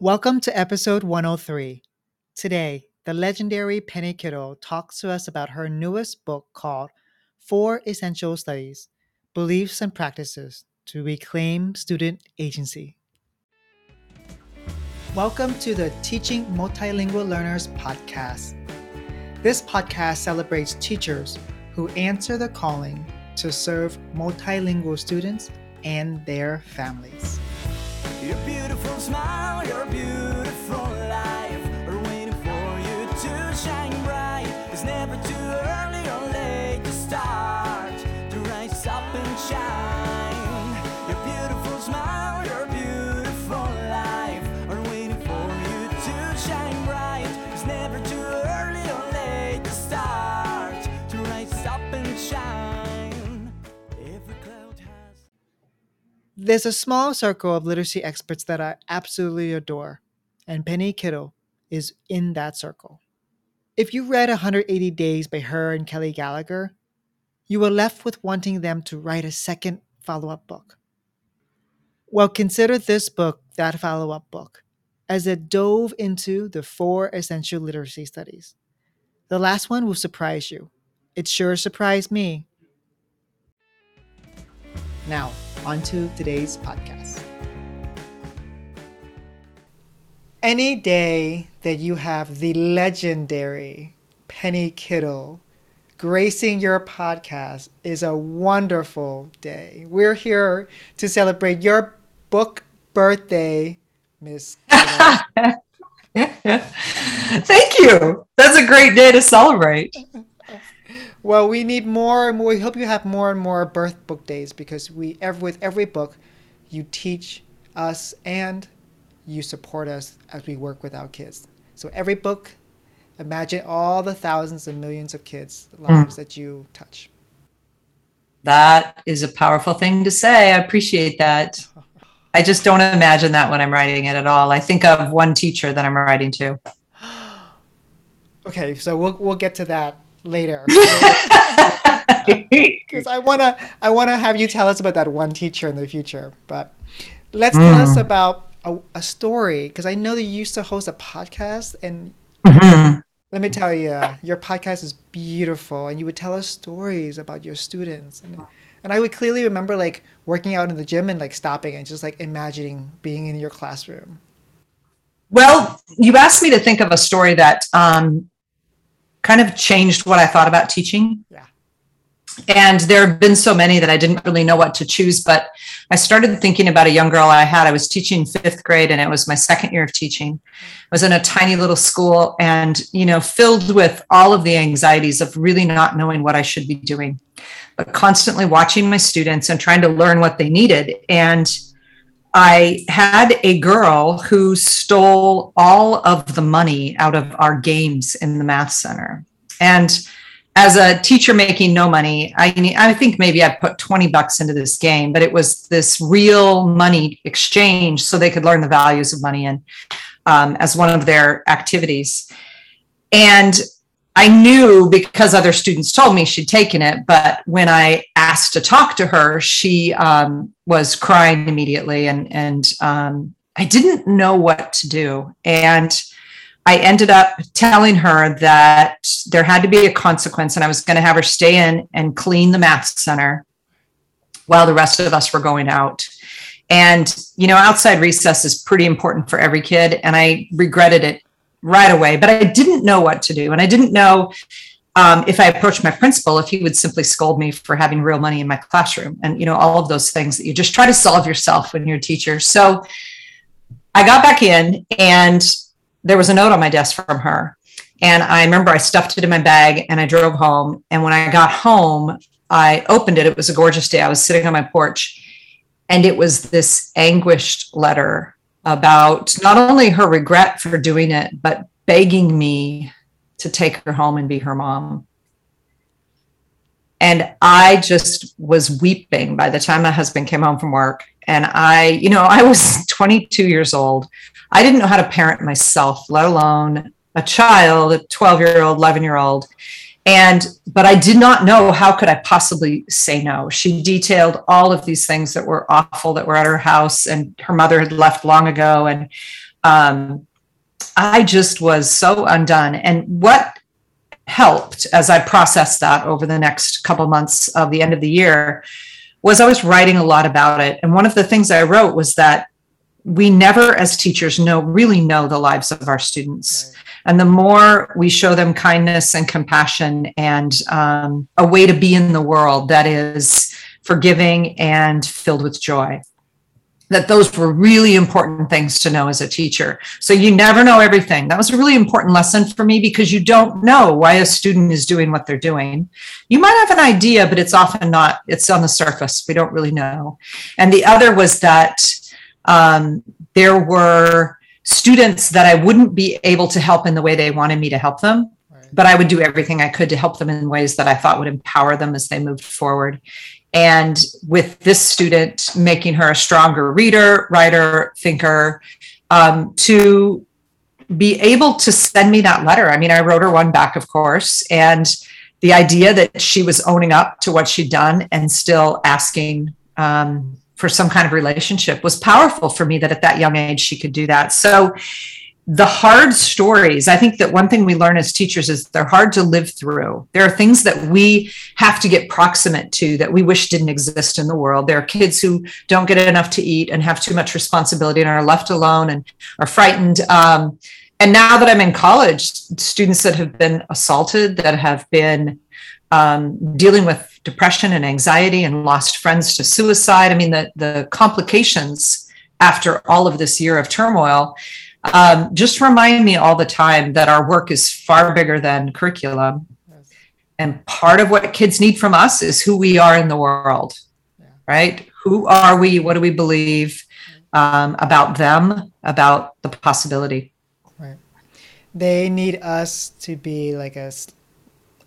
Welcome to episode 103. Today, the legendary Penny Kittle talks to us about her newest book called Four Essential Studies Beliefs and Practices to Reclaim Student Agency. Welcome to the Teaching Multilingual Learners podcast. This podcast celebrates teachers who answer the calling to serve multilingual students and their families. Smile, your beautiful There's a small circle of literacy experts that I absolutely adore, and Penny Kittle is in that circle. If you read 180 Days by her and Kelly Gallagher, you were left with wanting them to write a second follow up book. Well, consider this book that follow up book, as it dove into the four essential literacy studies. The last one will surprise you. It sure surprised me. Now, on to today's podcast. Any day that you have the legendary Penny Kittle gracing your podcast is a wonderful day. We're here to celebrate your book birthday, Miss Thank you. That's a great day to celebrate. well, we need more and. We hope you have more and more birth book days because we, ev with every book, you teach us and you support us as we work with our kids. So every book, imagine all the thousands and millions of kids' mm. lives that you touch. That is a powerful thing to say. I appreciate that. I just don't imagine that when I'm writing it at all. I think of one teacher that I'm writing to. Okay, so we'll we'll get to that later. Because I wanna I wanna have you tell us about that one teacher in the future. But let's tell us about a, a story because I know that you used to host a podcast, and Mhm. let me tell you, your podcast is beautiful, and you would tell us stories about your students, and and I would clearly remember like working out in the gym and like stopping and just like imagining being in your classroom. Well, you asked me to think of a story that um, kind of changed what I thought about teaching. Yeah. And there have been so many that I didn't really know what to choose. But I started thinking about a young girl I had. I was teaching fifth grade, and it was my second year of teaching. I was in a tiny little school and, you know, filled with all of the anxieties of really not knowing what I should be doing, but constantly watching my students and trying to learn what they needed. And I had a girl who stole all of the money out of our games in the math center. And as a teacher making no money, I, I think maybe I put 20 bucks into this game, but it was this real money exchange so they could learn the values of money and um, as one of their activities. And I knew because other students told me she'd taken it, but when I asked to talk to her, she um, was crying immediately, and and um, I didn't know what to do. And I ended up telling her that there had to be a consequence, and I was going to have her stay in and clean the math center while the rest of us were going out. And you know, outside recess is pretty important for every kid, and I regretted it right away, but I didn't know what to do. And I didn't know um, if I approached my principal, if he would simply scold me for having real money in my classroom and, you know, all of those things that you just try to solve yourself when you're a teacher. So I got back in and there was a note on my desk from her. And I remember I stuffed it in my bag and I drove home. And when I got home, I opened it. It was a gorgeous day. I was sitting on my porch and it was this anguished letter about not only her regret for doing it, but begging me to take her home and be her mom. And I just was weeping by the time my husband came home from work. And I, you know, I was 22 years old. I didn't know how to parent myself, let alone a child, a 12 year old, 11 year old. And, but I did not know how could I possibly say no. She detailed all of these things that were awful that were at her house and her mother had left long ago. And um, I just was so undone. And what helped as I processed that over the next couple months of the end of the year was I was writing a lot about it. And one of the things I wrote was that we never, as teachers, know really know the lives of our students. Right. And the more we show them kindness and compassion and um, a way to be in the world that is forgiving and filled with joy, that those were really important things to know as a teacher. So you never know everything. That was a really important lesson for me because you don't know why a student is doing what they're doing. You might have an idea, but it's often not, it's on the surface. We don't really know. And the other was that um, there were students that I wouldn't be able to help in the way they wanted me to help them. But I would do everything I could to help them in ways that I thought would empower them as they moved forward. And with this student, making her a stronger reader, writer, thinker, um, to be able to send me that letter. I mean, I wrote her one back, of course, and the idea that she was owning up to what she'd done and still asking um, for some kind of relationship was powerful for me that at that young age she could do that. So the hard stories, I think that one thing we learn as teachers is they're hard to live through. There are things that we have to get proximate to that we wish didn't exist in the world. There are kids who don't get enough to eat and have too much responsibility and are left alone and are frightened. Um, and now that I'm in college, students that have been assaulted, that have been um, dealing with depression and anxiety and lost friends to suicide. I mean, the, the complications after all of this year of turmoil um, just remind me all the time that our work is far bigger than curriculum. Yes. And part of what kids need from us is who we are in the world, yeah. right? Who are we? What do we believe um, about them, about the possibility? Right. They need us to be like a,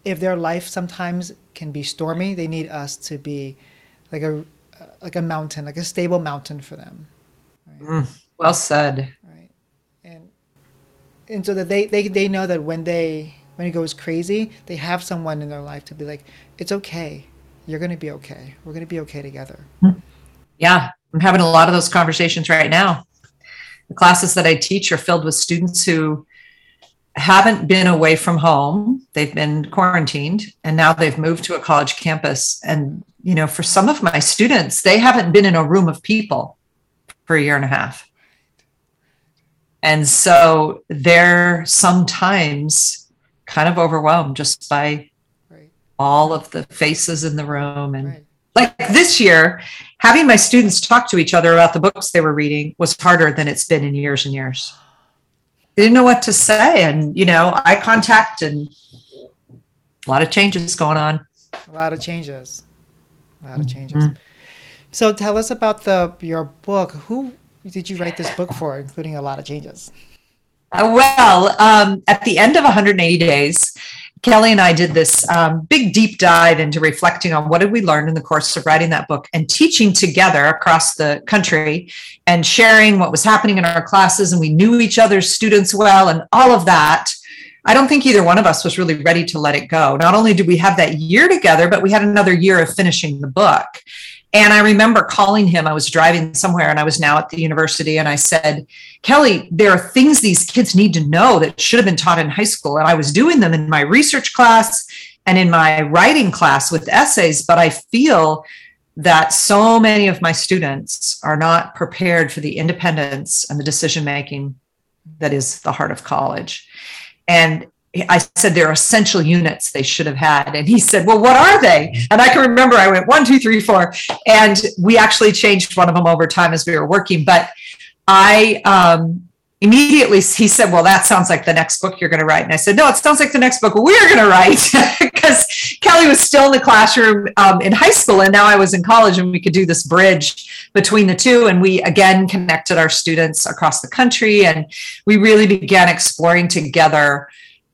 if their life sometimes can be stormy, they need us to be like a, like a mountain, like a stable mountain for them. Right? Mm, well said Right, and and so that they, they they know that when they when it goes crazy, they have someone in their life to be like, it's okay, you're gonna be okay, we're gonna be okay together. Yeah, I'm having a lot of those conversations right now. The classes that I teach are filled with students who haven't been away from home. They've been quarantined and now they've moved to a college campus. And, you know, for some of my students, they haven't been in a room of people for a year and a half. And so they're sometimes kind of overwhelmed just by right. all of the faces in the room. And right. like this year, having my students talk to each other about the books they were reading was harder than it's been in years and years. They didn't know what to say. And, you know, eye contact and a lot of changes going on. A lot of changes. A lot of changes. Mm-hmm. So tell us about the your book. Who did you write this book for, including a lot of changes? Uh, well, um, at the end of 180 days, Kelly and I did this um, big deep dive into reflecting on what did we learn in the course of writing that book and teaching together across the country and sharing what was happening in our classes. And we knew each other's students well and all of that. I don't think either one of us was really ready to let it go. Not only did we have that year together, but we had another year of finishing the book. And I remember calling him. I was driving somewhere and I was now at the university. And I said, Kelly, there are things these kids need to know that should have been taught in high school. And I was doing them in my research class and in my writing class with essays. But I feel that so many of my students are not prepared for the independence and the decision making that is the heart of college. And I said they're essential units they should have had. And he said, Well, what are they? And I can remember I went one, two, three, four. And we actually changed one of them over time as we were working. But I um, immediately, he said, Well, that sounds like the next book you're going to write. And I said, No, it sounds like the next book we're going to write. Because Kelly was still in the classroom um, in high school. And now I was in college and we could do this bridge between the two. And we again connected our students across the country. And we really began exploring together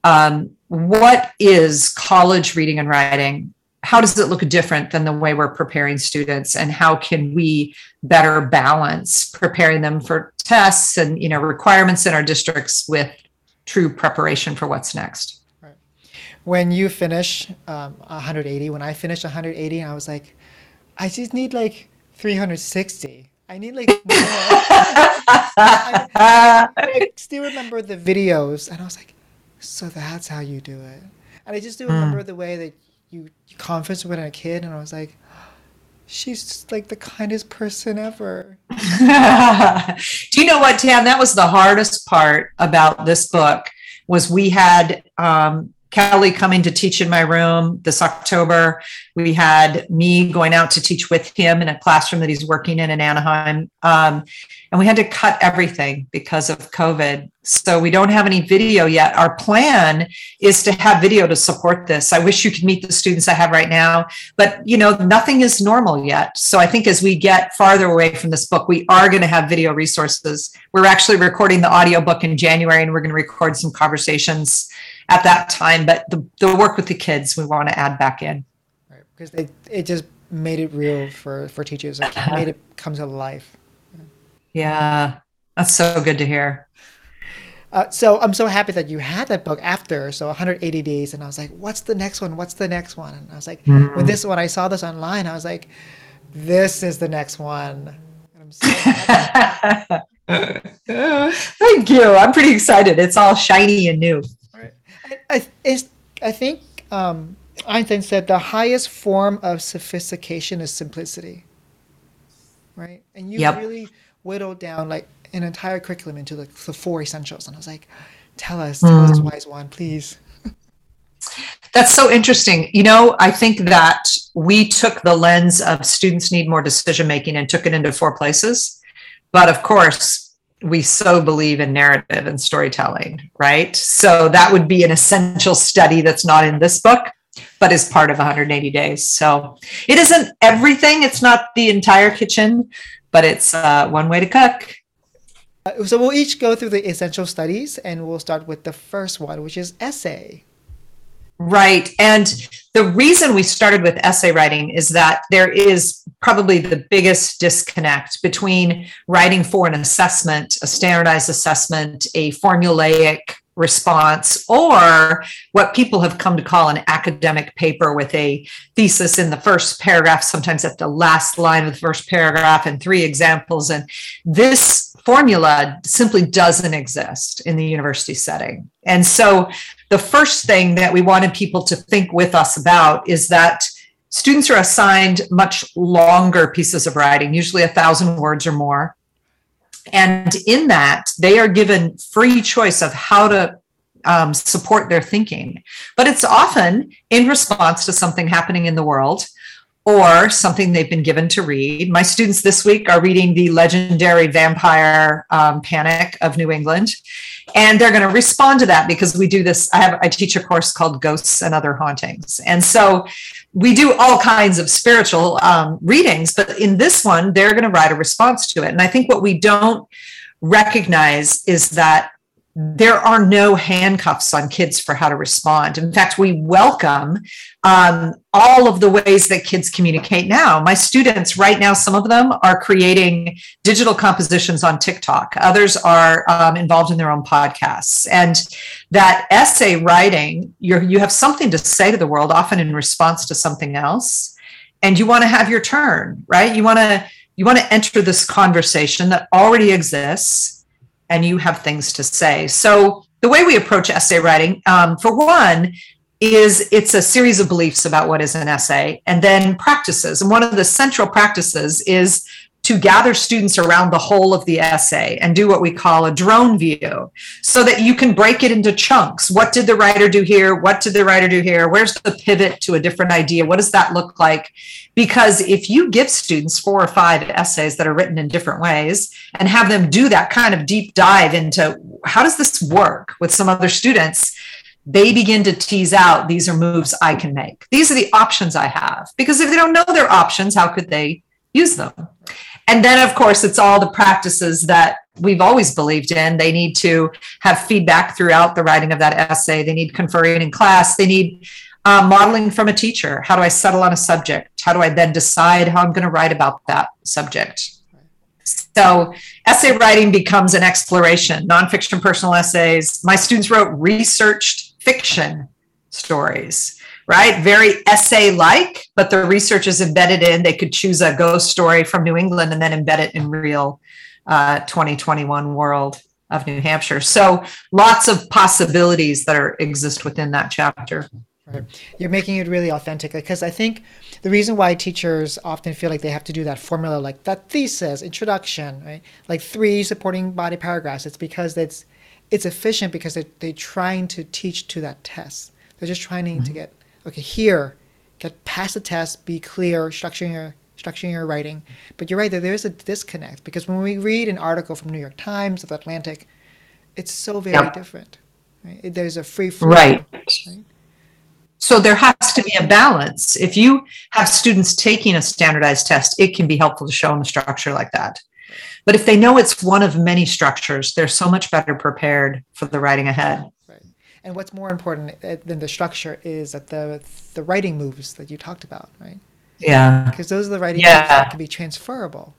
um, what is college reading and writing? How does it look different than the way we're preparing students, and how can we better balance preparing them for tests and you know requirements in our districts with true preparation for what's next? Right. When you finish um, 180, when I finished 180, I was like, I just need like 360 I need like more. I, I still remember the videos, and I was like, so that's how you do it. And I just do remember the way that you, you conference with a kid, and I was like, she's just like the kindest person ever. Do you know what, Tan? That was the hardest part about this book was we had um, Kelly coming to teach in my room this October. We had me going out to teach with him in a classroom that he's working in in Anaheim. Um, and we had to cut everything because of COVID. So we don't have any video yet. Our plan is to have video to support this. I wish you could meet the students I have right now, but you know, nothing is normal yet. So I think as we get farther away from this book, we are going to have video resources. We're actually recording the audio book in January and we're going to record some conversations at that time. But the, the work with the kids, we want to add back in. Right. Because they, it just made it real for, for teachers. It made it come to life. Yeah, that's so good to hear. Uh, so I'm so happy that you had that book after so 180 days, and I was like, "What's the next one? What's the next one?" And I was like, Mm-hmm. "When this one, I saw this online, I was like, this is the next one." And I'm so. Thank you. I'm pretty excited. It's all shiny and new. I, I, it's, I think um, Einstein said the highest form of sophistication is simplicity. Right, and you Yep. really whittled down like an entire curriculum into like the four essentials, and I was like, "Tell us, tell us, wise one, please." That's so interesting. You know, I think that we took the lens of students need more decision making and took it into four places. But of course, we so believe in narrative and storytelling, right? So that would be an essential study that's not in this book, but is part of 180 days. So it isn't everything, it's not the entire kitchen, but it's uh, one way to cook. Uh, so we'll each go through the essential studies, and we'll start with the first one, which is essay. Right. And the reason we started with essay writing is that there is probably the biggest disconnect between writing for an assessment, a standardized assessment, a formulaic response, or what people have come to call an academic paper with a thesis in the first paragraph, sometimes at the last line of the first paragraph, and three examples. And this formula simply doesn't exist in the university setting. And so the first thing that we wanted people to think with us about is that students are assigned much longer pieces of writing, usually a thousand words or more. And in that, they are given free choice of how to um, support their thinking. But it's often in response to something happening in the world or something they've been given to read. My students this week are reading the legendary vampire um, panic of New England. And they're going to respond to that because we do this. I have I teach a course called Ghosts and Other Hauntings, and so we do all kinds of spiritual um, readings. But in this one, they're going to write a response to it. And I think what we don't recognize is that there are no handcuffs on kids for how to respond. In fact, we welcome um, all of the ways that kids communicate now. My students, right now, some of them are creating digital compositions on TikTok, others are um, involved in their own podcasts. And that essay writing, you you have something to say to the world, often in response to something else. And you want to have your turn, right? You want to you want to enter this conversation that already exists and you have things to say. So the way we approach essay writing, um, for one, is it's a series of beliefs about what is an essay and then practices. And one of the central practices is to gather students around the whole of the essay and do what we call a drone view so that you can break it into chunks. What did the writer do here? What did the writer do here? Where's the pivot to a different idea? What does that look like? Because if you give students four or five essays that are written in different ways and have them do that kind of deep dive into how does this work with some other students, they begin to tease out these are moves I can make. These are the options I have. Because if they don't know their options, how could they use them? And then, of course, it's all the practices that we've always believed in. They need to have feedback throughout the writing of that essay. They need conferring in class. They need uh, modeling from a teacher. How do I settle on a subject? How do I then decide how I'm going to write about that subject? So, essay writing becomes an exploration, nonfiction personal essays. My students wrote researched fiction stories right? Very essay like, but the research is embedded in. They could choose a ghost story from New England and then embed it in real uh, 2021 world of New Hampshire. So lots of possibilities that are exist within that chapter. Right. You're making it really authentic because I think the reason why teachers often feel like they have to do that formula, like that thesis, introduction, right? Like three supporting body paragraphs, it's because it's it's efficient because they're, they're trying to teach to that test. They're just trying mm-hmm. to get okay here, get past the test, be clear, structuring your structuring your writing. But you're right that there is a disconnect because when we read an article from New York Times, of Atlantic, it's so very yep. different. Right? There's a free flow. Right. right. So there has to be a balance. If you have students taking a standardized test, it can be helpful to show them a structure like that. But if they know it's one of many structures, they're so much better prepared for the writing ahead. Right. And what's more important uh, than the structure is that the the writing moves that you talked about, right? Yeah. Because those are the writing yeah. moves that can be transferable.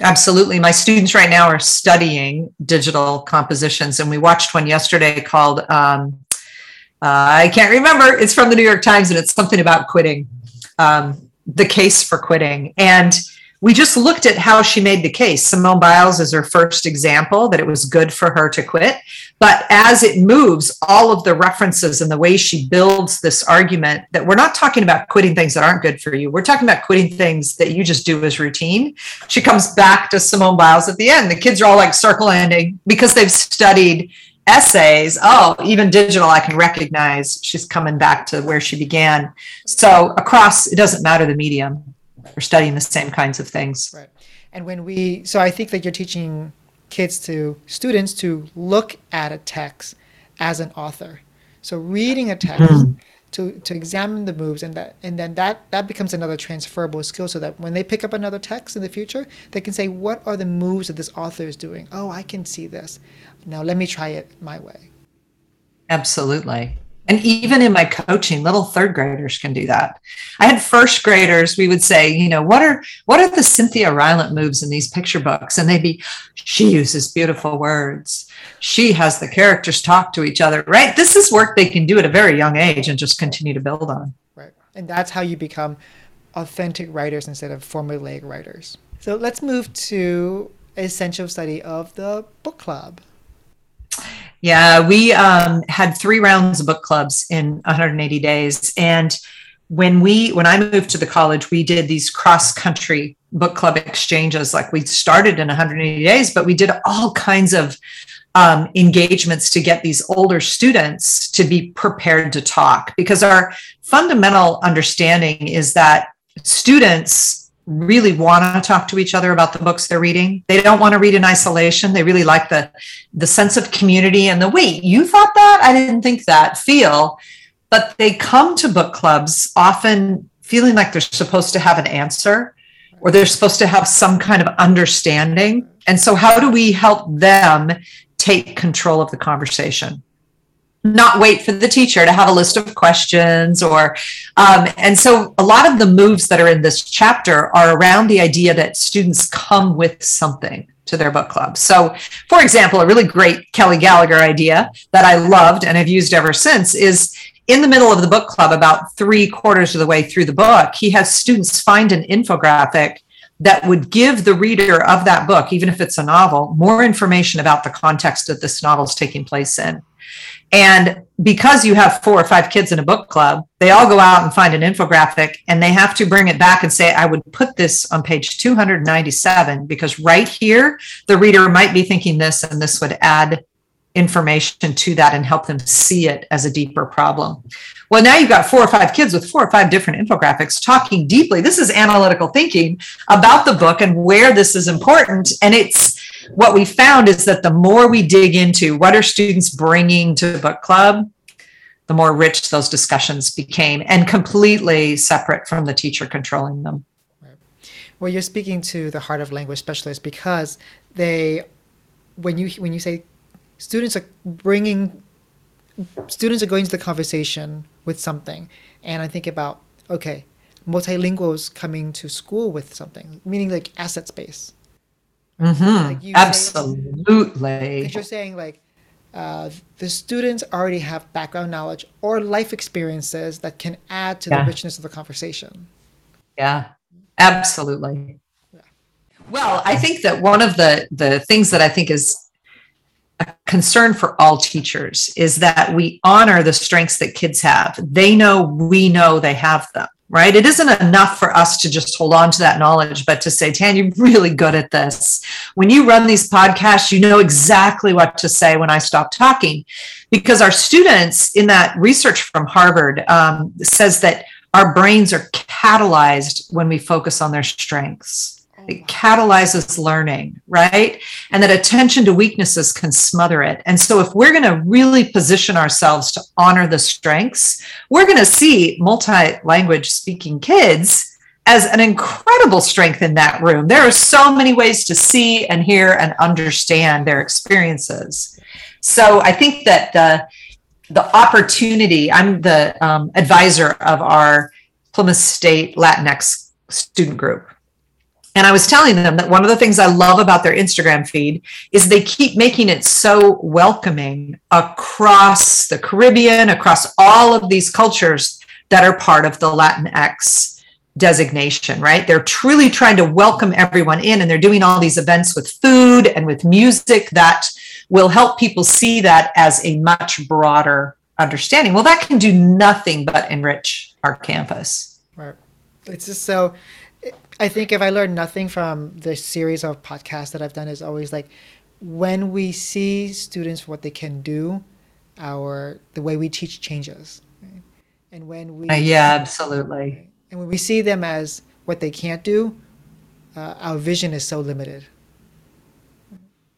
Absolutely. My students right now are studying digital compositions, and we watched one yesterday called um, uh, I can't remember. It's from the New York Times and it's something about quitting, um, the case for quitting. And we just looked at how she made the case. Simone Biles is her first example that it was good for her to quit. But as it moves, all of the references and the way she builds this argument that we're not talking about quitting things that aren't good for you. We're talking about quitting things that you just do as routine. She comes back to Simone Biles at the end. The kids are all like circle ending because they've studied essays oh even digital i can recognize she's coming back to where she began so across it doesn't matter the medium we're studying the same kinds of things right and when we so i think that you're teaching kids to students to look at a text as an author so reading a text mm-hmm. to to examine the moves and that and then that that becomes another transferable skill so that when they pick up another text in the future they can say what are the moves that this author is doing oh i can see this now let me try it my way. Absolutely. And even in my coaching, little third graders can do that. I had first graders, we would say, you know, what are what are the Cynthia Rylant moves in these picture books? And they'd be, she uses beautiful words. She has the characters talk to each other, right? This is work they can do at a very young age and just continue to build on. Right. And that's how you become authentic writers instead of formulaic writers. So let's move to essential study of the book club. Yeah, we um, had three rounds of book clubs in 180 days, and when we when I moved to the college, we did these cross country book club exchanges. Like we started in 180 days, but we did all kinds of um, engagements to get these older students to be prepared to talk because our fundamental understanding is that students really want to talk to each other about the books they're reading. They don't want to read in isolation. They really like the the sense of community and the wait, you thought that? I didn't think that feel. But they come to book clubs often feeling like they're supposed to have an answer or they're supposed to have some kind of understanding. And so how do we help them take control of the conversation? Not wait for the teacher to have a list of questions or um, and so a lot of the moves that are in this chapter are around the idea that students come with something to their book club. So for example a really great kelly gallagher idea that i loved and have used ever since is in the middle of the book club about three quarters of the way through the book he has students find an infographic that would give the reader of that book even if it's a novel more information about the context that this novel is taking place in and because you have four or five kids in a book club, they all go out and find an infographic and they have to bring it back and say, I would put this on page 297 because right here, the reader might be thinking this and this would add information to that and help them see it as a deeper problem. Well, now you've got four or five kids with four or five different infographics talking deeply. This is analytical thinking about the book and where this is important. And it's what we found is that the more we dig into what are students bringing to book club, the more rich those discussions became and completely separate from the teacher controlling them. Well, you're speaking to the heart of language specialists because they, when you when you say students are bringing, students are going to the conversation with something, and I think about okay, multilinguals coming to school with something, meaning like asset based. Mm-hmm. Like Absolutely. Because you're saying like uh, the students already have background knowledge or life experiences that can add to Yeah. the richness of the conversation. Yeah, absolutely. Well, I think that one of the the things that I think is a concern for all teachers is that we honor the strengths that kids have. They know we know they have them, right? It isn't enough for us to just hold on to that knowledge, but to say, Tan, you're really good at this. When you run these podcasts, you know exactly what to say when I stop talking. Because our students in that research from Harvard um, says that our brains are catalyzed when we focus on their strengths. It catalyzes learning, right? And that attention to weaknesses can smother it. And so, if we're going to really position ourselves to honor the strengths, we're going to see multi language speaking kids as an incredible strength in that room. There are so many ways to see and hear and understand their experiences. So, I think that the the opportunity, I'm the um, advisor of our Plymouth State Latinx student group. And I was telling them that one of the things I love about their Instagram feed is they keep making it so welcoming across the Caribbean, across all of these cultures that are part of the Latinx designation, right? They're truly trying to welcome everyone in, and they're doing all these events with food and with music that will help people see that as a much broader understanding. Well, that can do nothing but enrich our campus. Right. It's just so. I think if I learned nothing from the series of podcasts that I've done, is always like when we see students for what they can do, our the way we teach changes, right? and when we Uh, yeah, absolutely. and when we see them as what they can't do, uh, our vision is so limited.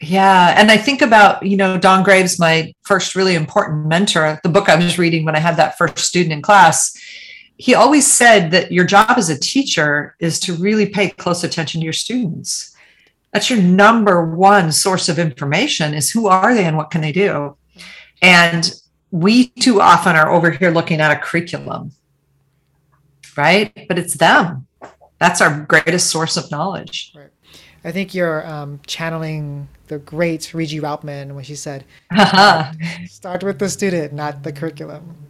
Yeah. And I think about, you know, Don Graves, my first really important mentor, the book I was reading when I had that first student in class. He always said that your job as a teacher is to really pay close attention to your students. That's your number one source of information is who are they and what can they do? And we too often are over here looking at a curriculum, right? But it's them. That's our greatest source of knowledge. Right. I think you're um, channeling the great Regie Routman when she said, "Start with the student, not the curriculum."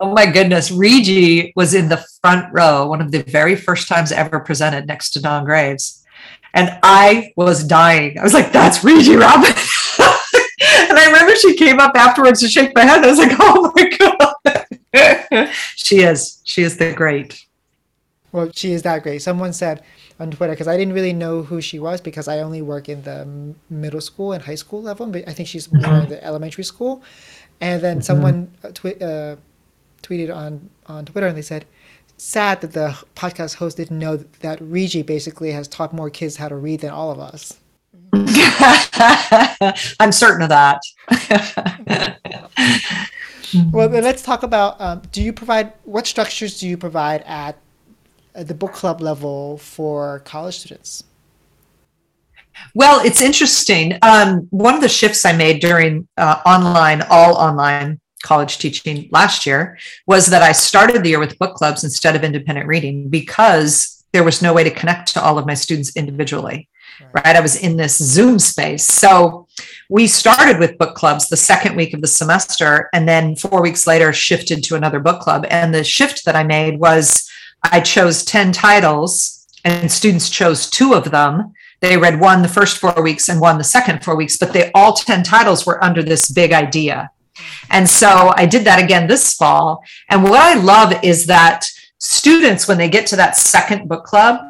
Oh my goodness. Regie was in the front row, one of the very first times ever presented next to Don Graves. And I was dying. I was like, that's Regie Routman. and I remember she came up afterwards to shake my hand. I was like, oh my God. she is. She is the great. Well, she is that great. Someone said on Twitter because I didn't really know who she was because I only work in the middle school and high school level, but I think she's more in the elementary school. And then someone uh, twi- uh, tweeted on on Twitter and they said, "Sad that the podcast host didn't know that Regie basically has taught more kids how to read than all of us." I'm certain of that. Well, then let's talk about. Um, do you provide what structures do you provide at, at the book club level for college students? Well, it's interesting. Um, one of the shifts I made during uh, online, all online college teaching last year was that I started the year with book clubs instead of independent reading because there was no way to connect to all of my students individually. Right. I was in this Zoom space. So we started with book clubs the second week of the semester, and then four weeks later shifted to another book club. And the shift that I made was I chose 10 titles, and students chose two of them they read one the first four weeks and one the second four weeks, but they all 10 titles were under this big idea. And so I did that again this fall. And what I love is that students, when they get to that second book club,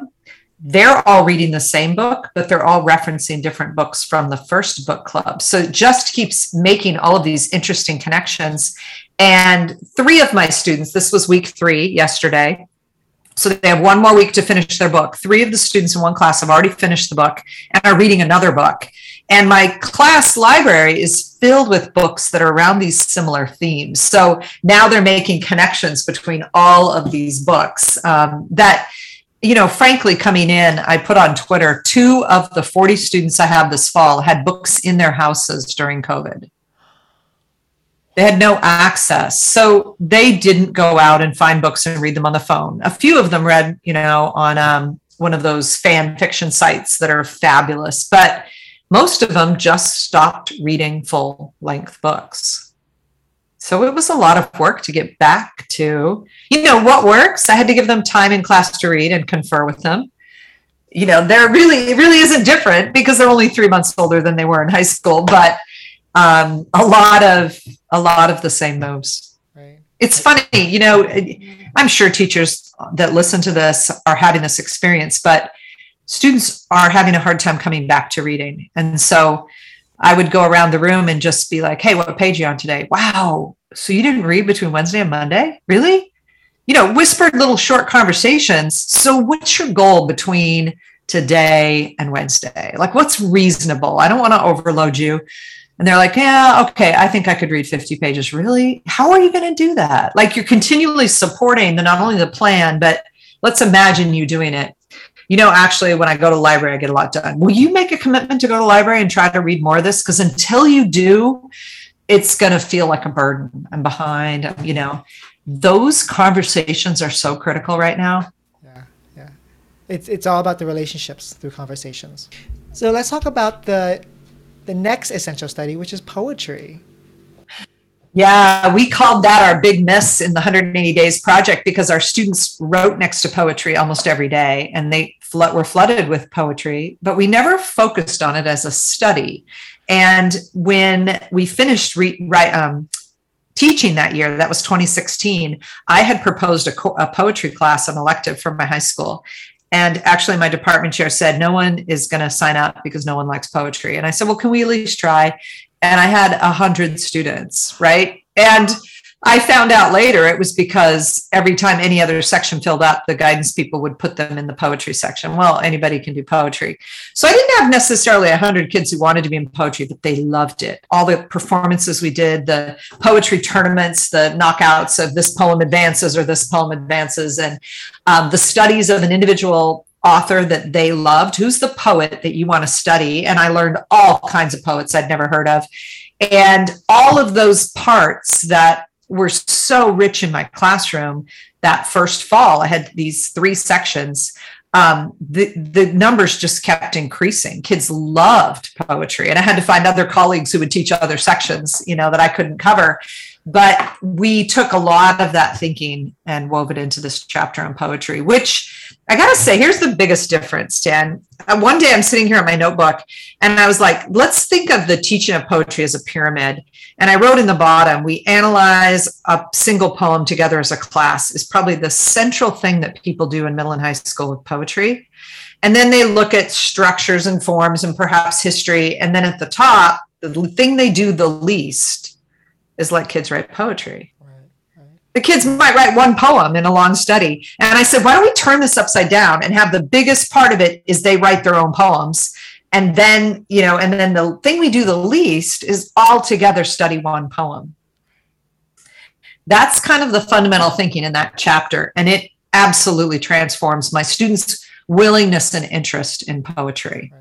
they're all reading the same book, but they're all referencing different books from the first book club. So it just keeps making all of these interesting connections. And three of my students, this was week three yesterday, so they have one more week to finish their book. Three of the students in one class have already finished the book and are reading another book. And my class library is filled with books that are around these similar themes. So now they're making connections between all of these books um, that, you know, frankly, coming in, I put on Twitter two of the 40 students I have this fall had books in their houses during COVID. They had no access. So they didn't go out and find books and read them on the phone. A few of them read you know on um, one of those fan fiction sites that are fabulous. But most of them just stopped reading full length books. So it was a lot of work to get back to, you know, what works. I had to give them time in class to read and confer with them. You know, they're really, it really isn't different because they're only three months older than they were in high school, but um, a lot of, a lot of the same moves. Right. It's funny, you know, I'm sure teachers that listen to this are having this experience, but students are having a hard time coming back to reading. And so I would go around the room and just be like, hey, what page are you on today? Wow. So you didn't read between Wednesday and Monday? Really? You know, whispered little short conversations. So what's your goal between today and Wednesday? Like, what's reasonable? I don't want to overload you. And they're like, yeah, okay, I think I could read 50 pages. Really? How are you going to do that? Like, you're continually supporting the not only the plan, but let's imagine you doing it you know, actually, when I go to library, I get a lot done. Will you make a commitment to go to library and try to read more of this? Because until you do, it's going to feel like a burden. I'm behind, you know. Those conversations are so critical right now. Yeah, yeah. It's it's all about the relationships through conversations. So let's talk about the the next essential study, which is poetry. Yeah, we called that our big miss in the 180 days project because our students wrote next to poetry almost every day and they flood, were flooded with poetry, but we never focused on it as a study. And when we finished re, um, teaching that year, that was 2016, I had proposed a, co- a poetry class, an elective for my high school. And actually, my department chair said, No one is going to sign up because no one likes poetry. And I said, Well, can we at least try? And I had a hundred students, right? And I found out later it was because every time any other section filled up, the guidance people would put them in the poetry section. Well, anybody can do poetry. So I didn't have necessarily 100 kids who wanted to be in poetry, but they loved it. All the performances we did, the poetry tournaments, the knockouts of this poem advances or this poem advances, and um, the studies of an individual author that they loved. Who's the poet that you want to study? And I learned all kinds of poets I'd never heard of. And all of those parts that were so rich in my classroom that first fall. I had these three sections. Um, the the numbers just kept increasing. Kids loved poetry, and I had to find other colleagues who would teach other sections, you know, that I couldn't cover. But we took a lot of that thinking and wove it into this chapter on poetry, which I gotta say, here's the biggest difference, Tan. Uh, one day I'm sitting here in my notebook and I was like, let's think of the teaching of poetry as a pyramid. And I wrote in the bottom, we analyze a single poem together as a class is probably the central thing that people do in middle and high school with poetry. And then they look at structures and forms and perhaps history. And then at the top, the thing they do the least is let kids write poetry. The kids might write one poem in a long study. And I said, why don't we turn this upside down and have the biggest part of it is they write their own poems. And then you know and then the thing we do the least is all together study one poem. That's kind of the fundamental thinking in that chapter and it absolutely transforms my students willingness and interest in poetry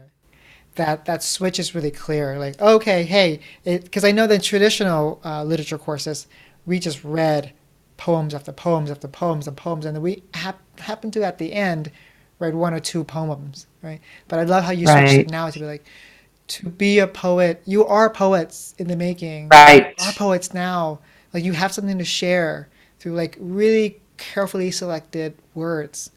that that switch is really clear like okay hey because i know that in traditional uh, literature courses we just read poems after poems after poems and poems and we hap- happen to at the end write one or two poems, right? But I love how you right. switch it now to be like, to be a poet, you are poets in the making. Right. You are poets now. Like you have something to share through like really carefully selected words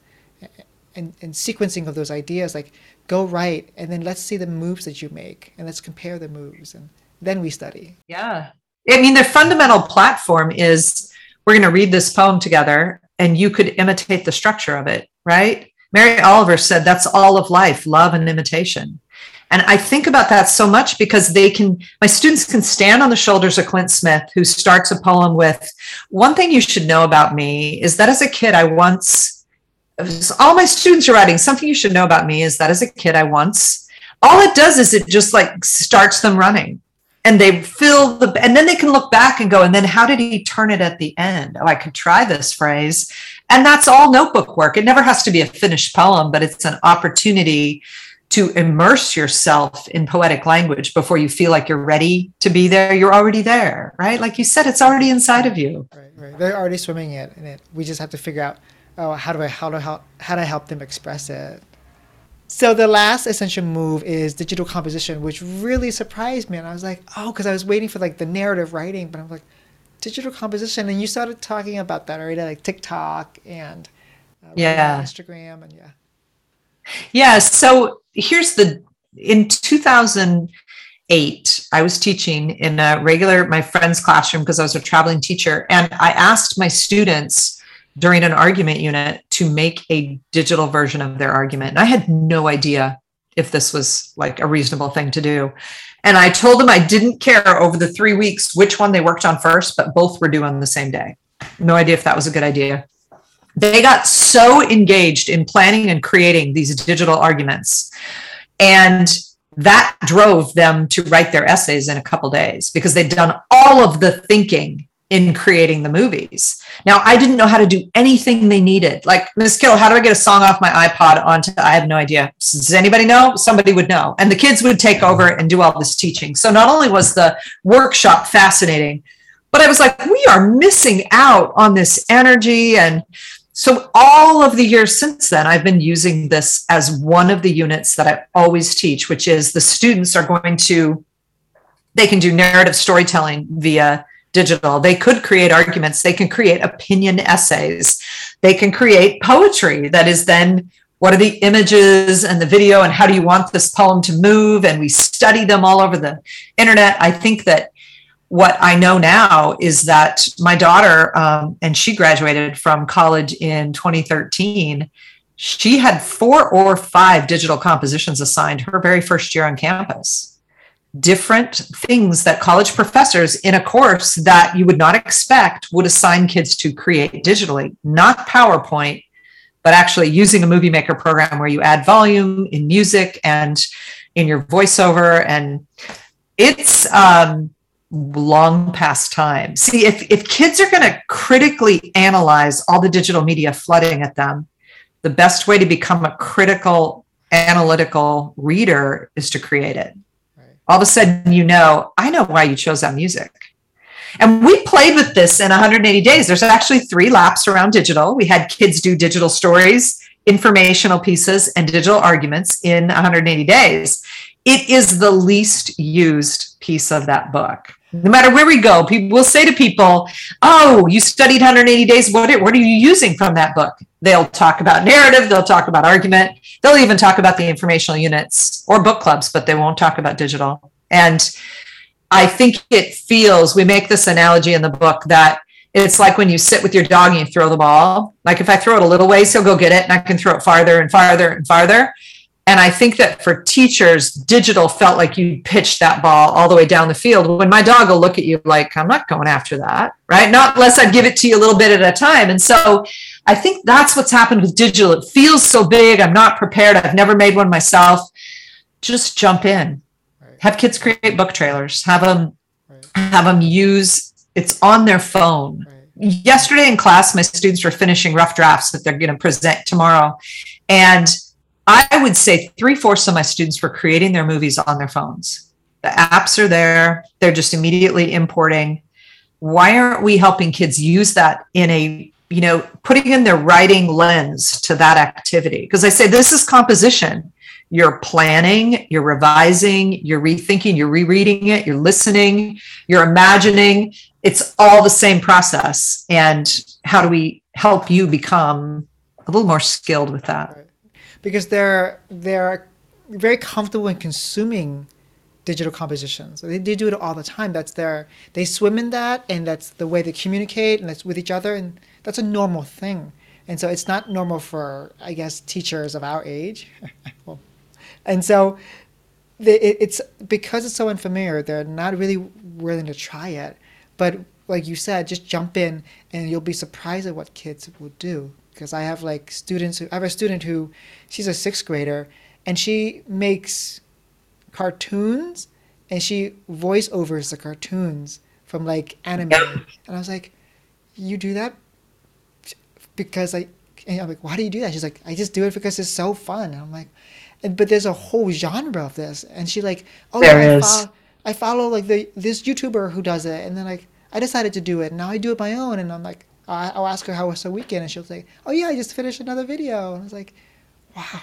and, and sequencing of those ideas. Like go write and then let's see the moves that you make and let's compare the moves and then we study. Yeah. I mean, the fundamental platform is we're going to read this poem together and you could imitate the structure of it, right? Mary Oliver said that's all of life, love and imitation. And I think about that so much because they can, my students can stand on the shoulders of Clint Smith, who starts a poem with, One thing you should know about me is that as a kid, I once, all my students are writing, Something you should know about me is that as a kid, I once, all it does is it just like starts them running. And they fill the and then they can look back and go and then how did he turn it at the end? Oh i could try this phrase. And that's all notebook work. It never has to be a finished poem but it's an opportunity to immerse yourself in poetic language before you feel like you're ready to be there. You're already there right? Like you said it's already inside of you. Right right. They're already swimming in it. And we just have to figure out oh how do i how do I help how do i help them express it So the last essential move is digital composition, which really surprised me. And I was like, oh, because I was waiting for like the narrative writing, but I'm like, digital composition. And you started talking about that already, like TikTok and uh, Yeah. Instagram, and yeah, Yeah. So here's the in 2008, I was teaching in a regular my friend's classroom because I was a traveling teacher, and I asked my students during an argument unit to make a digital version of their argument. And I had no idea if this was like a reasonable thing to do. And I told them I didn't care over the three weeks which one they worked on first, but both were due on the same day. No idea if that was a good idea they got so engaged in planning and creating these digital arguments and that drove them to write their essays in a couple days because they'd done all of the thinking in creating the movies. Now i didn't know how to do anything they needed. Like miss Kittle how do i get a song off my ipod onto i have no idea. Does anybody know? Somebody would know. And the kids would take over and do all this teaching. So not only was the workshop fascinating but i was like we are missing out on this energy. And so all of the years since then i've been using this as one of the units that i always teach which is the students are going to they can do narrative storytelling via digital. They could create arguments. They can create opinion essays. They can create poetry that is then what are the images and the video and how do you want this poem to move? And we study them all over the internet. I think that what I know now is that my daughter, um, and she graduated from college in 2013. She had four or five digital compositions assigned her very first year on campus. Different things that college professors in a course that you would not expect would assign kids to create digitally, not PowerPoint, but actually using a movie maker program where you add volume in music and in your voiceover. And it's, um, long past time. See, if, if kids are going to critically analyze all the digital media flooding at them, the best way to become a critical, analytical reader is to create it. All of a sudden, you know, I know why you chose that music. And we played with this in 180 days. There's actually three laps around digital. We had kids do digital stories, informational pieces, and digital arguments in 180 days. It is the least used piece of that book no matter where we go, people will say to people, "Oh, you studied 180 days. What are, what are you using from that book?" They'll talk about narrative. They'll talk about argument. They'll even talk about the informational units or book clubs, but they won't talk about digital. And I think it feels. We make this analogy in the book that it's like when you sit with your dog and you throw the ball. Like if I throw it a little ways, he'll go get it, and I can throw it farther and farther and farther. And I think that for teachers, digital felt like you pitched that ball all the way down the field. When my dog will look at you like, I'm not going after that, right? Not unless I give it to you a little bit at a time. And so I think that's what's happened with digital. It feels so big. I'm not prepared. I've never made one myself. Just jump in. right, Have kids create book trailers. Have them right, have them use it's on their phone right. yesterday in class, my students were finishing rough drafts that they're going to present tomorrow. And I would say three fourths of my students were creating their movies on their phones. The apps are there, they're just immediately importing. Why aren't we helping kids use that in a, you know, putting in their writing lens to that activity? Because I say this is composition. You're planning, you're revising, you're rethinking, you're rereading it, you're listening, you're imagining, it's all the same process and how do we help you become a little more skilled with that. Because they're they're very comfortable in consuming digital compositions. They, they do it all the time. That's their they swim in that, and that's the way they communicate, and that's with each other, and that's a normal thing. And so it's not normal for I guess teachers of our age, Well, and so they, it, it's because it's so unfamiliar. They're not really willing to try it. But like you said, just jump in, and you'll be surprised at what kids will do. Because I have like students who I have a student who she's a sixth grader, and she makes cartoons, and she voice overs the cartoons from like anime. And I was like, you do that because I. And I'm like, why do you do that? She's like, I just do it because it's so fun. And I'm like, but there's a whole genre of this. And she like, oh There I, is. follow, I follow like the this YouTuber who does it, and then like I decided to do it. And now I do it my own, and I'm like, I'll ask her how was her weekend, and she'll say, oh yeah, I just finished another video. And I was like, wow.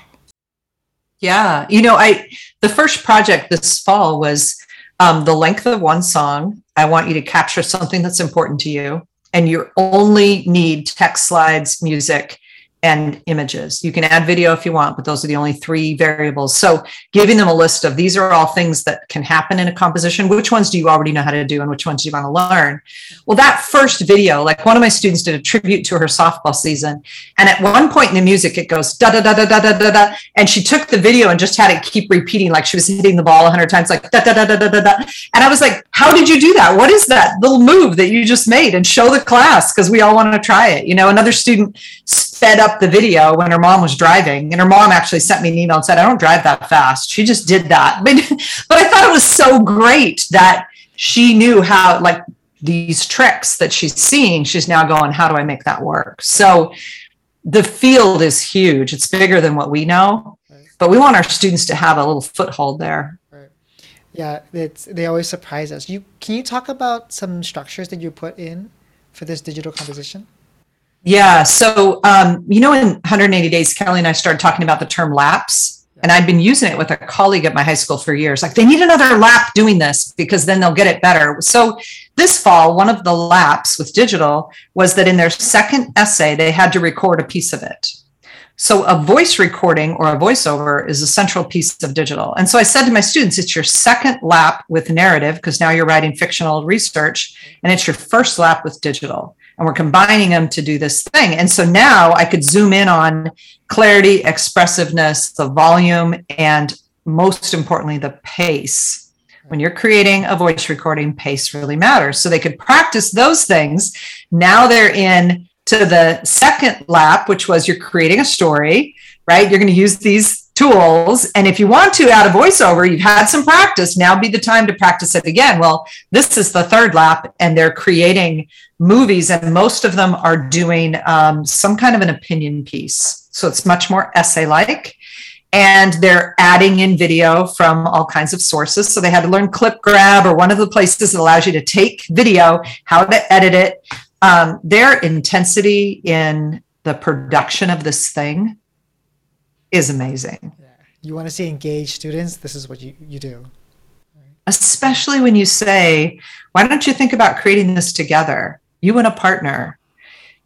Yeah. You know, I the first project this fall was um, the length of one song. I want you to capture something that's important to you, and you only need text slides, music, and images. You can add video if you want, but those are the only three variables. So giving them a list of these are all things that can happen in a composition. Which ones do you already know how to do and which ones do you want to learn? Well, that first video, like one of my students did a tribute to her softball season. And at one point in the music, it goes da da da da da da da da. And she took the video and just had it keep repeating like she was hitting the ball a hundred times, like da da da da da da da. And I was like, how did you do that? What is that little move that you just made? And show the class because we all want to try it. You know, another student sped up the video when her mom was driving. And her mom actually sent me an email and said i don't drive that fast. She just did that. But but i thought it was so great that she knew how like these tricks that she's seeing she's now going how do i make that work? So the field is huge. It's bigger than what we know. But we want our students to have a little foothold there. Yeah, it's they always surprise us. You can you talk about some structures that you put in for this digital composition? Yeah. So, um, you know, in 180 days, Kelly and I started talking about the term laps. And I'd been using it with a colleague at my high school for years. Like, they need another lap doing this because then they'll get it better. So, this fall, one of the laps with digital was that in their second essay, they had to record a piece of it. So, a voice recording or a voiceover is a central piece of digital. And so, I said to my students, it's your second lap with narrative because now you're writing fictional research, and it's your first lap with digital and we're combining them to do this thing. And so now I could zoom in on clarity, expressiveness, the volume, and most importantly, the pace. When you're creating a voice recording, pace really matters. So they could practice those things. Now they're in to the second lap, which was you're creating a story, right? You're going to use these tools. And if you want to add a voiceover, you've had some practice. Now be the time to practice it again. Well, this is the third lap, and they're creating movies, and most of them are doing um, some kind of an opinion piece. So it's much more essay like. And they're adding in video from all kinds of sources. So they had to learn ClipGrab or one of the places that allows you to take video, how to edit it. Um, their intensity in the production of this thing is amazing. Yeah. You want to see engaged students? This is what you, you do. Especially when you say, why don't you think about creating this together, you and a partner?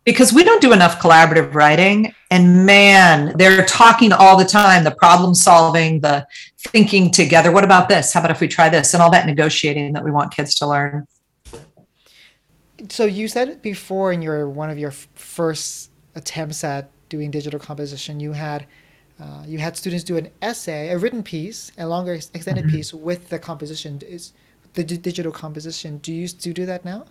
Because we don't do enough collaborative writing. And man, they're talking all the time the problem solving, the thinking together. What about this? How about if we try this? And all that negotiating that we want kids to learn. So you said it before in your one of your first attempts at doing digital composition, you had uh, you had students do an essay, a written piece, a longer ex- extended Mhm. piece with the composition. Is the d- digital composition? Do you do you do that now?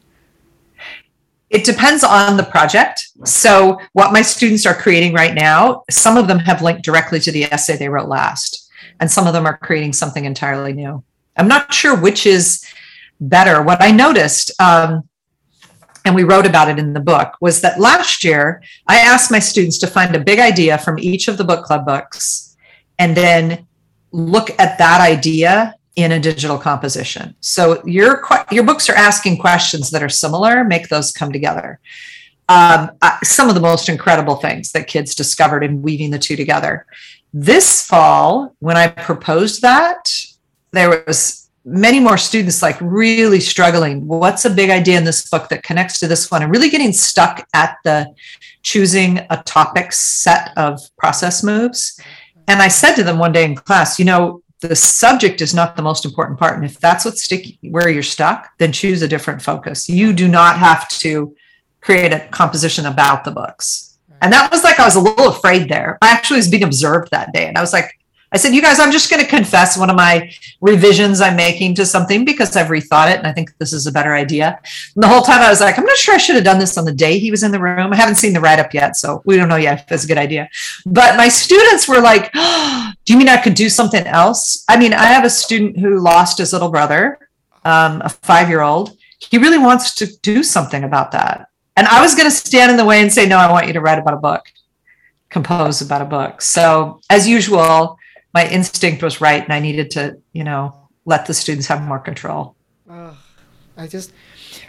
It depends on the project. So, what my students are creating right now, some of them have linked directly to the essay they wrote last, and some of them are creating something entirely new. I'm not sure which is better. What I noticed, um, and we wrote about it in the book, was that last year I asked my students to find a big idea from each of the book club books and then look at that idea in a digital composition. So your your books are asking questions that are similar, make those come together. Um, some of the most incredible things that kids discovered in weaving the two together. This fall, when I proposed that, there was many more students like really struggling. What's a big idea in this book that connects to this one? And really getting stuck at the choosing a topic set of process moves. And I said to them one day in class, you know, the subject is not the most important part. And if that's what's sticky where you're stuck, then choose a different focus. You do not have to create a composition about the books. And that was like I was a little afraid there. I actually was being observed that day. And I was like, I said, you guys, I'm just going to confess one of my revisions I'm making to something because I've rethought it and I think this is a better idea. And the whole time I was like, I'm not sure I should have done this on the day he was in the room. I haven't seen the write up yet, so we don't know yet if that's a good idea. But my students were like, oh, Do you mean I could do something else? I mean, I have a student who lost his little brother, um, a five year old. He really wants to do something about that. And I was going to stand in the way and say, No, I want you to write about a book, compose about a book. So, as usual, my instinct was right and I needed to, you know, let the students have more control. Ugh, I just,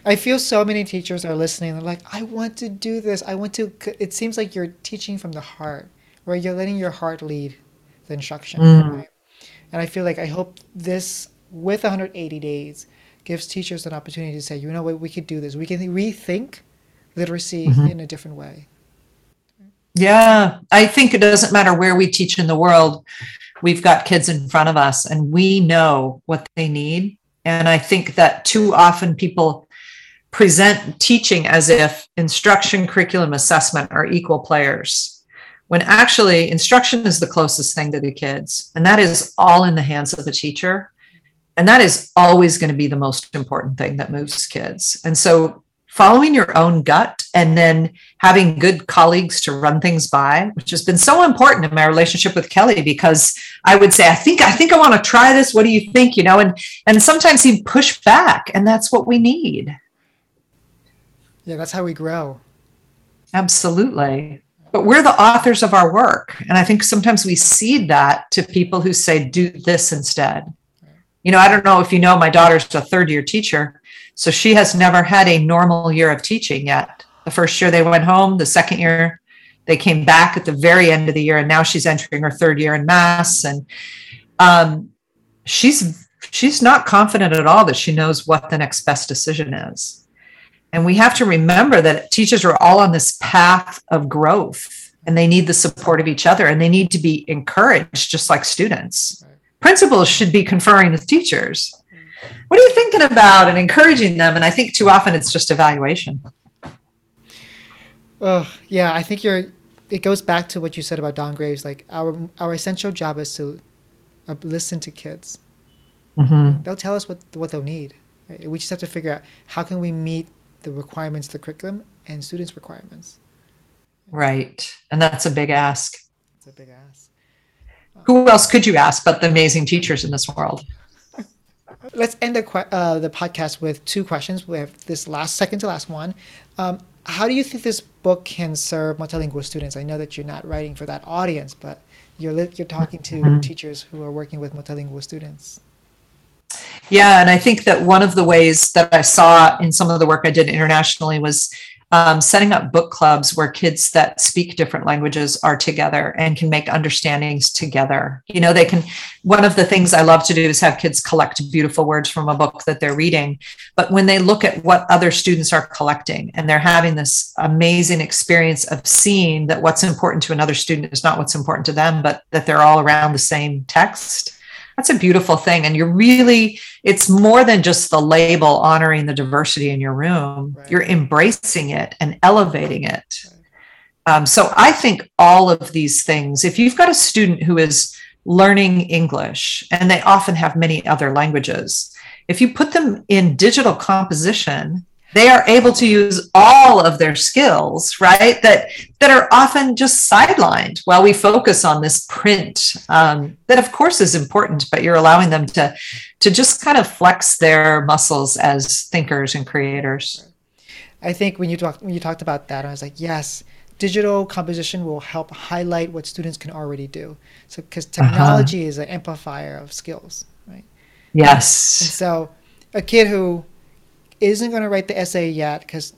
I feel so many teachers are listening. They're like, I want to do this. I want to. It seems like you're teaching from the heart, where you're letting your heart lead the instruction. Mm. Right? And I feel like I hope this with 180 days gives teachers an opportunity to say, you know what, we could do this. We can rethink literacy Mhm. in a different way. Yeah, I think it doesn't matter where we teach in the world. We've got kids in front of us and we know what they need. And I think that too often people present teaching as if instruction, curriculum, assessment are equal players, when actually instruction is the closest thing to the kids. And that is all in the hands of the teacher. And that is always going to be the most important thing that moves kids. And so following your own gut and then having good colleagues to run things by which has been so important in my relationship with kelly because i would say i think i think i want to try this. What do you think? You know and and sometimes he'd push back and that's what we need. Yeah, that's how we grow. absolutely. But we're the authors of our work and i think sometimes we cede that to people who say do this instead. You know i don't know if you know my daughter's a third year teacher so she has never had a normal year of teaching yet. The first year they went home the second year they came back at the very end of the year and now she's entering her third year in mass. And um, she's she's not confident at all that she knows what the next best decision is. And we have to remember that teachers are all on this path of growth and they need the support of each other and they need to be encouraged just like students. Right. principals should be conferring with teachers what are you thinking about and encouraging them and i think too often it's just evaluation Oh, yeah, I think you're. It goes back to what you said about Don Graves. Like our our essential job is to uh, listen to kids. Mhm. They'll tell us what what they'll need. right? We just have to figure out how can we meet the requirements of the curriculum and students' requirements. right and that's a big ask It's a big ask. who else could you ask but the amazing teachers in this world Let's end the uh, the podcast with two questions. We have this last second to last one. Um, how do you think this book can serve multilingual students? I know that you're not writing for that audience, but you're you're talking to Mhm. teachers who are working with multilingual students. Yeah, and I think that one of the ways that I saw in some of the work I did internationally was um, setting up book clubs where kids that speak different languages are together and can make understandings together. You know, they can. One of the things I love to do is have kids collect beautiful words from a book that they're reading. But when they look at what other students are collecting and they're having this amazing experience of seeing that what's important to another student is not what's important to them, but that they're all around the same text that's a beautiful thing. And you're really it's more than just the label honoring the diversity in your room. Right. you're embracing it and elevating it. Um, so i think all of these things if you've got a student who is learning english and they often have many other languages if you put them in digital composition they are able to use all of their skills right that that are often just sidelined while we focus on this print um, that of course is important but you're allowing them to to just kind of flex their muscles as thinkers and creators I think when you talked when you talked about that, I was like, yes, digital composition will help highlight what students can already do. So because technology is an amplifier of skills, right? And yes so a kid who isn't going to write the essay yet because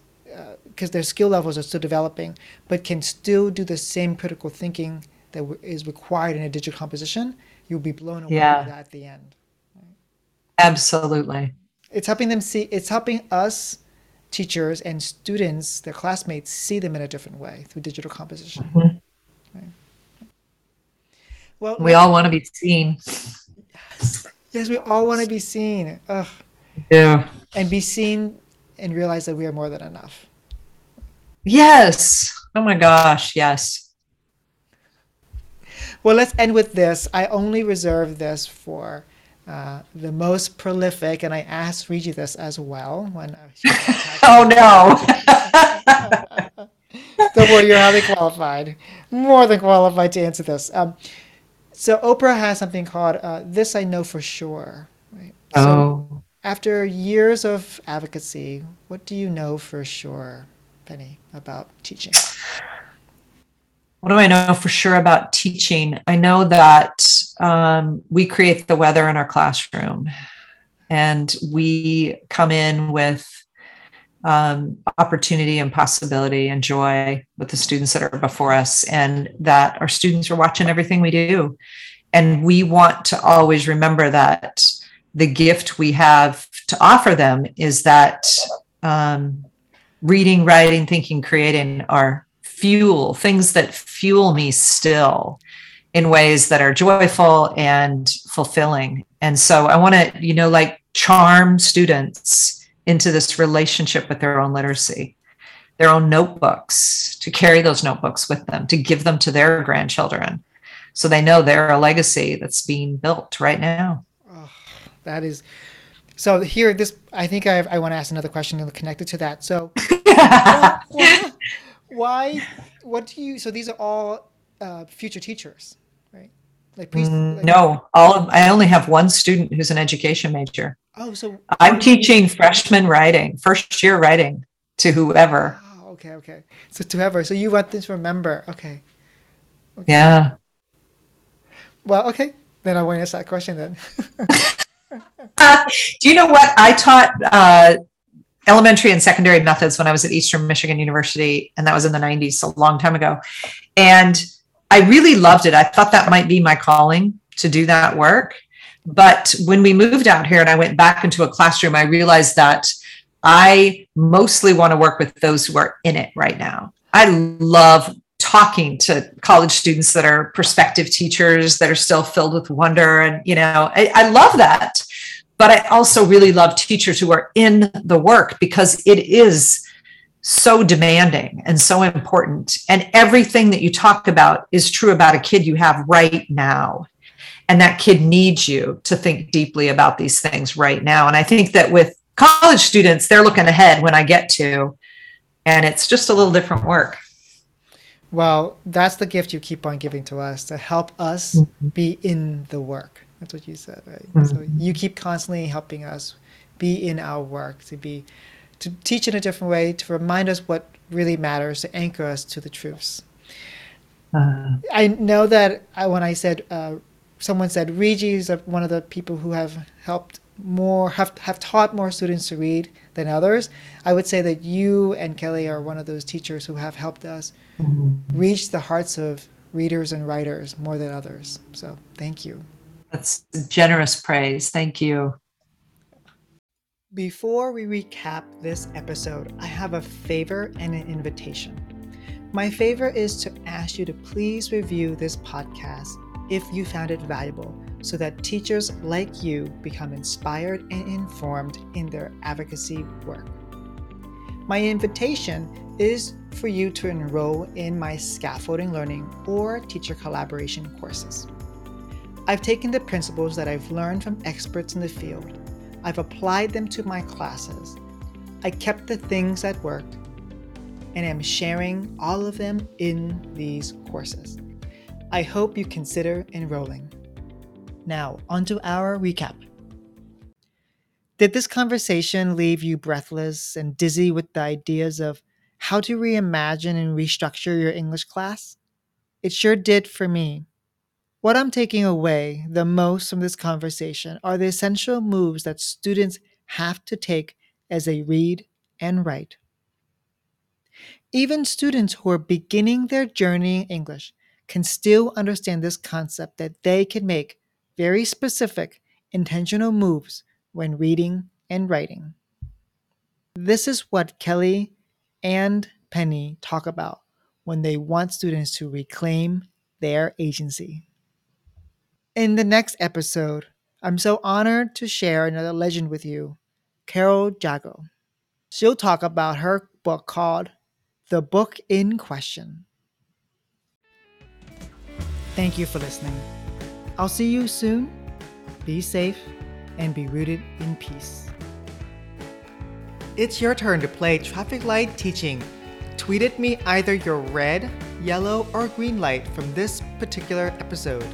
because their skill levels are still developing, but can still do the same critical thinking that w- is required in a digital composition, you'll be blown away Yeah. at the end. absolutely It's helping them see. It's helping us, teachers and students, their classmates, see them in a different way through digital composition. Mhm. Right. Well, we all want to be seen yes, we all want to be seen. Ugh. yeah and be seen and realize that we are more than enough. yes oh my gosh yes Well, let's end with this. I only reserve this for uh, the most prolific, and I asked Regie this as well. When I, oh no Don't worry, you're highly qualified, more than qualified to answer this. Um, so Oprah has something called uh, "This I Know for Sure." Right? So oh after years of advocacy, what do you know for sure, Penny, about teaching? What do I know for sure about teaching? I know that um, we create the weather in our classroom and we come in with um, opportunity and possibility and joy with the students that are before us, and that our students are watching everything we do. And we want to always remember that the gift we have to offer them is that um, reading, writing, thinking, creating are fuel, things that fuel me still in ways that are joyful and fulfilling. And so I want to, you know, like charm students into this relationship with their own literacy, their own notebooks, to carry those notebooks with them, to give them to their grandchildren. So they know they're a legacy that's being built right now. That is so here this I think I, I want to ask another question connected to that. So why, why what do you so these are all uh, future teachers, right? Like please mm, like, No, all of I only have one student who's an education major. Oh, so I'm teaching freshman writing, first year writing to whoever. Oh, okay, okay. So to whoever. So you want this remember. Okay. okay. Yeah. Well, okay. Then I want to ask that question then. do you know what? I taught uh, elementary and secondary methods when I was at Eastern Michigan University, and that was in the 90s, a long time ago. And I really loved it. I thought that might be my calling to do that work. But when we moved out here and I went back into a classroom, I realized that I mostly want to work with those who are in it right now. I love talking to college students that are prospective teachers that are still filled with wonder. And, you know, I, I love that. But I also really love teachers who are in the work because it is so demanding and so important. And everything that you talk about is true about a kid you have right now and that kid needs you to think deeply about these things right now and i think that with college students they're looking ahead when i get to and it's just a little different work well that's the gift you keep on giving to us to help us mm-hmm. be in the work. That's what you said right? Mm-hmm. so you keep constantly helping us be in our work to be to teach in a different way to remind us what really matters to anchor us to the truths. Uh, I know that I, when I said uh, someone said Regie is one of the people who have helped more have have taught more students to read than others. I would say that you and Kelly are one of those teachers who have helped us mm-hmm. reach the hearts of readers and writers more than others. So thank you. That's generous praise. Thank you. Before we recap this episode, I have a favor and an invitation. My favor is to ask you to please review this podcast if you found it valuable so that teachers like you become inspired and informed in their advocacy work. My invitation is for you to enroll in my scaffolding learning or teacher collaboration courses. I've taken the principles that I've learned from experts in the field, I've applied them to my classes, I kept the things that worked, and am sharing all of them in these courses. I hope you consider enrolling. Now, onto our recap. Did this conversation leave you breathless and dizzy with the ideas of how to reimagine and restructure your English class? It sure did for me. What I'm taking away the most from this conversation are the essential moves that students have to take as they read and write. Even students who are beginning their journey in English can still understand this concept that they can make very specific, intentional moves when reading and writing. This is what Kelly and Penny talk about when they want students to reclaim their agency. In the next episode, I'm so honored to share another legend with you, Carol Jago. She'll talk about her book called The Book in Question. Thank you for listening. I'll see you soon. Be safe and be rooted in peace. It's your turn to play traffic light teaching. Tweet at me either your red, yellow, or green light from this particular episode.